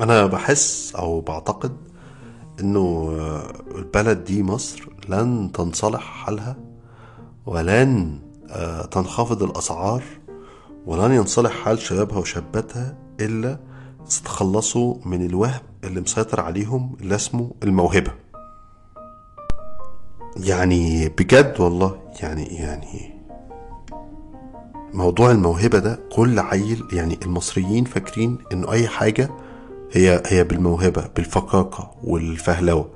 أنا بحس أو بعتقد إنه البلد دي مصر لن تنصلح حالها ولن آه، تنخفض الأسعار ولن ينصلح حال شبابها وشاباتها إلا تتخلصوا من الوهم اللي مسيطر عليهم اللي اسمه الموهبة. يعني بجد والله يعني يعني موضوع الموهبة ده كل عيل يعني المصريين فاكرين إنه أي حاجة هي هي بالموهبة بالفقاقة والفهلوة.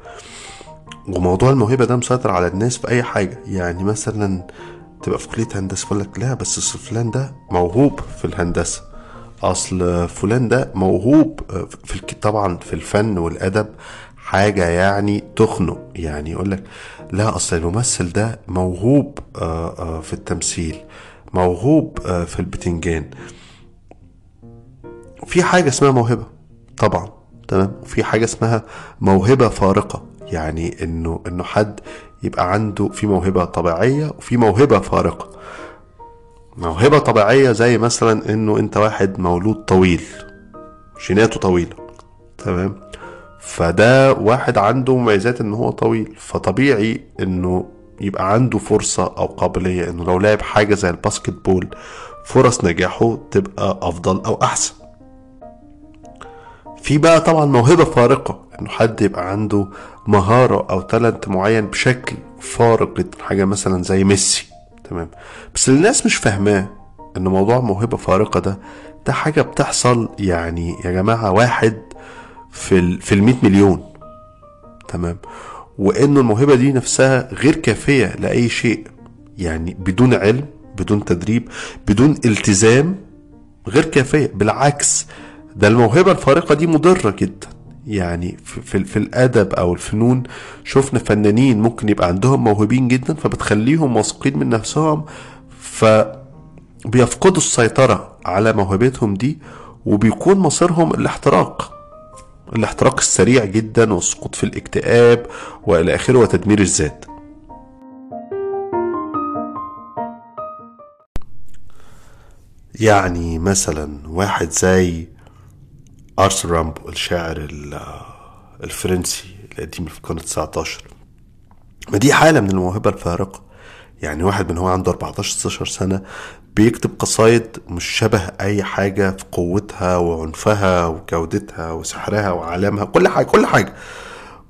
وموضوع الموهبة ده مسيطر على الناس في أي حاجة. يعني مثلا تبقى في كلية هندسة يقول لك لا بس فلان ده موهوب في الهندسة. أصل فلان ده موهوب في الك... طبعا في الفن والأدب حاجة يعني تخنق. يعني يقول لك لا أصل الممثل ده موهوب آه، آه، في التمثيل موهوب آه، في البتنجان. في حاجة اسمها موهبة. طبعا تمام؟ وفي حاجة اسمها موهبة فارقة يعني إنه إنه حد يبقى عنده في موهبة طبيعية وفي موهبة فارقة. موهبة طبيعية زي مثلا إنه أنت واحد مولود طويل جيناته طويلة تمام؟ فده واحد عنده مميزات إن هو طويل. فطبيعي إنه يبقى عنده فرصة أو قابلية إنه لو لعب حاجة زي الباسكت بول فرص نجاحه تبقى أفضل أو أحسن. في بقى طبعا موهبة فارقة إنه حد يبقى عنده مهارة أو تالنت معين بشكل فارق جدا حاجة مثلا زي ميسي تمام؟ بس الناس مش فاهماه ان موضوع موهبة فارقة ده ده حاجة بتحصل يعني يا جماعة واحد في ال في المية مليون تمام؟ وإنه الموهبة دي نفسها غير كافية لأي شيء يعني بدون علم بدون تدريب بدون التزام غير كافية بالعكس ده الموهبة الفارقة دي مضرة جدا. يعني في, في, الأدب أو الفنون شفنا فنانين ممكن يبقى عندهم موهوبين جدا فبتخليهم واثقين من نفسهم فبيفقدوا السيطرة على موهبتهم دي وبيكون مصيرهم الاحتراق. الاحتراق السريع جدا والسقوط في الاكتئاب وإلى آخره وتدمير الذات. يعني مثلا واحد زي أرثر رامبو الشاعر ال- الفرنسي القديم في القرن 19 ما دي حالة من الموهبة الفارقة. يعني واحد من هو عنده 14 16 سنة بيكتب قصايد مش شبه أي حاجة في قوتها وعنفها وجودتها وسحرها وعالمها كل حاجة كل حاجة.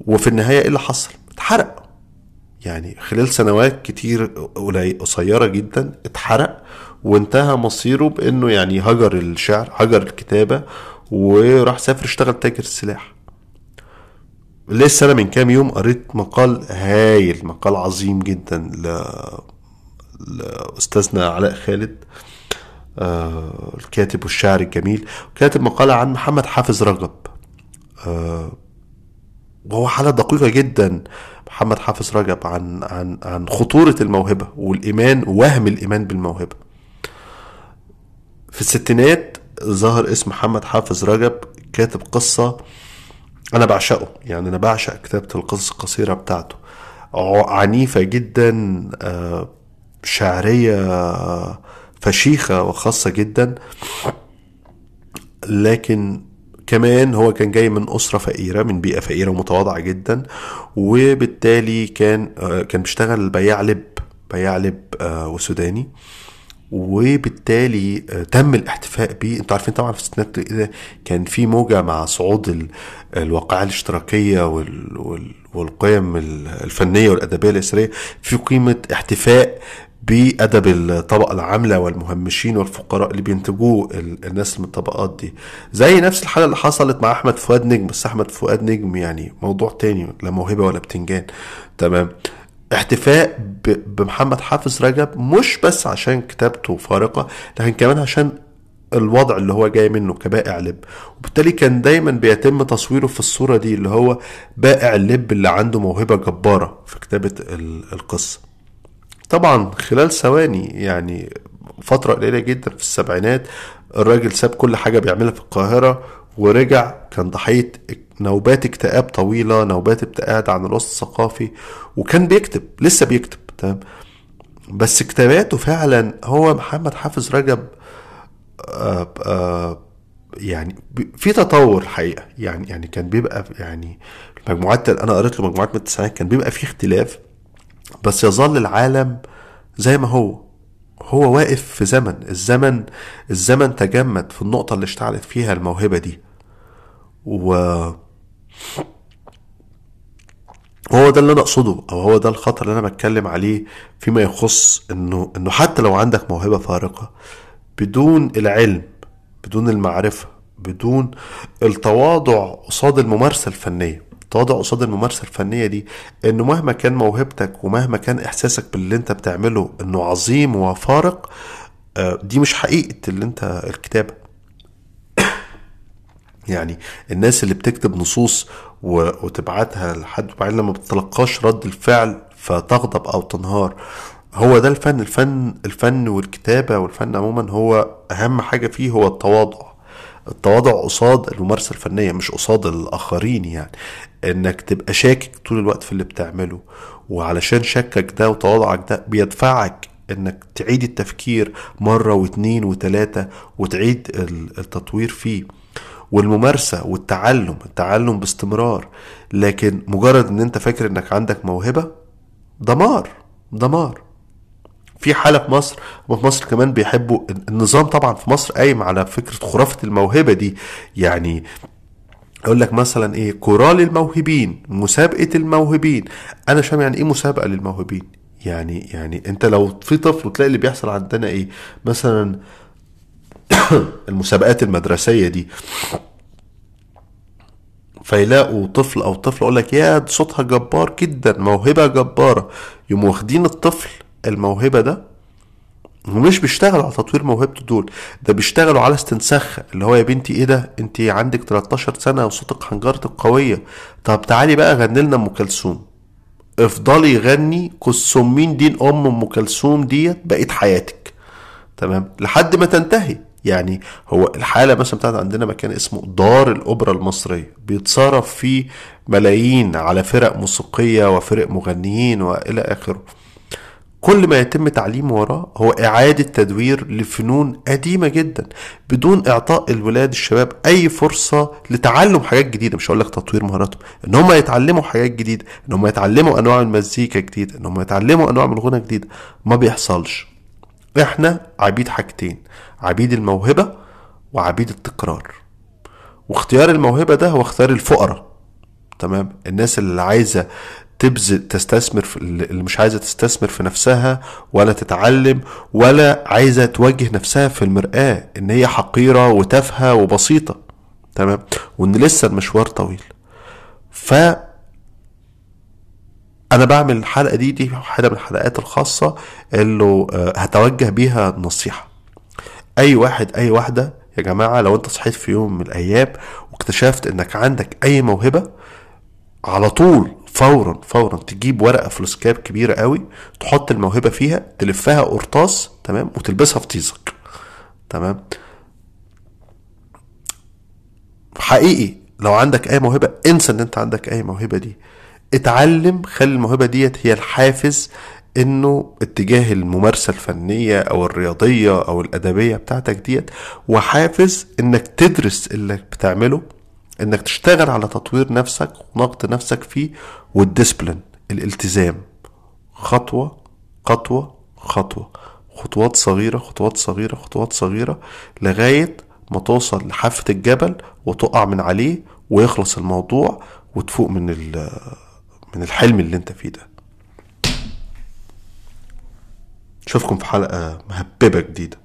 وفي النهاية إيه اللي حصل؟ اتحرق. يعني خلال سنوات كتير قصيرة جدا اتحرق وانتهى مصيره بإنه يعني هجر الشعر هجر الكتابة وراح سافر اشتغل تاجر السلاح لسه أنا من كام يوم قريت مقال هايل مقال عظيم جدا ل... لأستاذنا علاء خالد آه الكاتب والشاعر الجميل. كاتب مقالة عن محمد حافظ رجب. آه وهو حالة دقيقة جدا. محمد حافظ رجب عن عن عن خطورة الموهبة والإيمان وهم الإيمان بالموهبة. في الستينات ظهر اسم محمد حافظ رجب كاتب قصة أنا بعشقه. يعني أنا بعشق كتابة القصص القصيرة بتاعته. عنيفة جدا آه، شعرية فشيخة وخاصة جدا. لكن كمان هو كان جاي من أسرة فقيرة من بيئة فقيرة ومتواضعة جدا. وبالتالي كان آه، كان بيشتغل بياع لب بياع لب آه، وسوداني. وبالتالي آه، تم الاحتفاء بيه. أنتوا عارفين طبعا في الستينات كان في موجة مع صعود ال- الواقعية الاشتراكية وال- وال- والقيم ال- الفنية والأدبية الإسرائيلية في قيمة احتفاء بأدب الطبقة العاملة والمهمشين والفقراء اللي بينتجوه ال- الناس من الطبقات دي. زي نفس الحالة اللي حصلت مع أحمد فؤاد نجم بس أحمد فؤاد نجم يعني موضوع تاني لا موهبة ولا بتنجان. تمام. احتفاء بمحمد حافظ رجب مش بس عشان كتابته فارقة لكن كمان عشان الوضع اللي هو جاي منه كبائع لب. وبالتالي كان دايما بيتم تصويره في الصورة دي اللي هو بائع اللب اللي عنده موهبة جبارة في كتابة ال- القصة. طبعا خلال ثواني يعني فترة قليلة جدا في السبعينات الراجل ساب كل حاجة بيعملها في القاهرة ورجع كان ضحية نوبات اكتئاب طويلة نوبات ابتعاد عن الوسط الثقافي وكان بيكتب لسه بيكتب. تمام. بس كتاباته فعلا هو محمد حافظ رجب آه، آه، يعني في تطور الحقيقة يعني يعني كان بيبقى يعني المجموعات أنا قريت له مجموعات من التسعينات كان بيبقى في اختلاف. بس يظل العالم زي ما هو. هو واقف في زمن. الزمن الزمن تجمد في النقطة اللي اشتعلت فيها الموهبة دي. و هو ده اللي أنا أقصده أو هو ده الخطر اللي أنا بتكلم عليه فيما يخص إنه إنه حتى لو عندك موهبة فارقة بدون العلم بدون المعرفة بدون التواضع قصاد الممارسة الفنية. التواضع قصاد الممارسة الفنية دي انه مهما كان موهبتك ومهما كان إحساسك باللي أنت بتعمله إنه عظيم وفارق آه، دي مش حقيقة اللي أنت الكتابة. يعني الناس اللي بتكتب نصوص وتبعتها لحد وبعدين لما بتتلقاش رد الفعل فتغضب أو تنهار. هو ده الفن. الفن الفن والكتابة والفن عموما هو أهم حاجة فيه هو التواضع. التواضع قصاد الممارسة الفنية مش قصاد الآخرين يعني. إنك تبقى شاكك طول الوقت في اللي بتعمله وعلشان شكك ده وتواضعك ده بيدفعك إنك تعيد التفكير مرة واتنين وتلاتة وتعيد ال- التطوير فيه. والممارسة والتعلم التعلم باستمرار. لكن مجرد إن أنت فاكر إنك عندك موهبة دمار دمار. في حالة في مصر وفي مصر كمان بيحبوا النظام طبعا في مصر قايم على فكرة خرافة الموهبة دي. يعني أقول لك مثلا إيه كورال الموهبين مسابقة الموهبين. أنا فاهم يعني إيه مسابقة للموهبين؟ يعني يعني أنت لو في طفل وتلاقي اللي بيحصل عندنا إيه؟ مثلا المسابقات المدرسية دي. فيلاقوا طفل أو طفل يقول لك يا صوتها جبار جدا موهبة جبارة. يقوموا واخدين الطفل الموهبة ده ومش بيشتغلوا على تطوير موهبته دول ده بيشتغلوا على استنساخها اللي هو يا بنتي إيه ده؟ أنت عندك 13 سنة وصوتك حنجرتك قويه طب تعالي بقى غني لنا أم كلثوم. افضلي غني كسمين دين أم أم كلثوم ديت بقيت حياتك. تمام؟ لحد ما تنتهي. يعني هو الحالة مثلا بتاعت عندنا مكان اسمه دار الأوبرا المصرية بيتصرف فيه ملايين على فرق موسيقية وفرق مغنيين وإلى آخره. كل ما يتم تعليمه وراه هو إعادة تدوير لفنون قديمة جدا بدون إعطاء الولاد الشباب أي فرصة لتعلم حاجات جديدة. مش هقول لك تطوير مهاراتهم إن هم يتعلموا حاجات جديدة إن هم يتعلموا أنواع المزيكا جديدة إن هم يتعلموا أنواع من الغنى جديدة. ما بيحصلش. إحنا عبيد حاجتين عبيد الموهبة وعبيد التكرار. واختيار الموهبة ده هو اختيار الفقراء تمام؟ الناس اللي عايزة تبذل تستثمر في اللي مش عايزة تستثمر في نفسها ولا تتعلم ولا عايزة توجه نفسها في المرآة إن هي حقيرة وتافهة وبسيطة تمام؟ وإن لسه المشوار طويل. ف أنا بعمل الحلقة دي دي واحدة من الحلقات الخاصة اللي آه، هتوجه بيها نصيحه أي واحد أي واحدة يا جماعة لو أنت صحيت في يوم من الأيام واكتشفت إنك عندك أي موهبة على طول فورا فورا تجيب ورقة فلوسكاب كبيرة قوي تحط الموهبة فيها تلفها قرطاس تمام؟ وتلبسها في طيزك. تمام؟ حقيقي لو عندك أي موهبة انسى إن أنت عندك أي موهبة دي. اتعلم خلي الموهبة ديت هي الحافز إنه اتجاه الممارسة الفنية أو الرياضية أو الأدبية بتاعتك ديت وحافز إنك تدرس اللي بتعمله إنك تشتغل على تطوير نفسك ونقد نفسك فيه والديسبلين الالتزام. خطوة خطوة خطوة. خطوات صغيرة خطوات صغيرة خطوات صغيرة لغاية ما توصل لحافة الجبل وتقع من عليه ويخلص الموضوع وتفوق من من الحلم اللي انت فيه ده. اشوفكم في حلقة مهببة جديدة.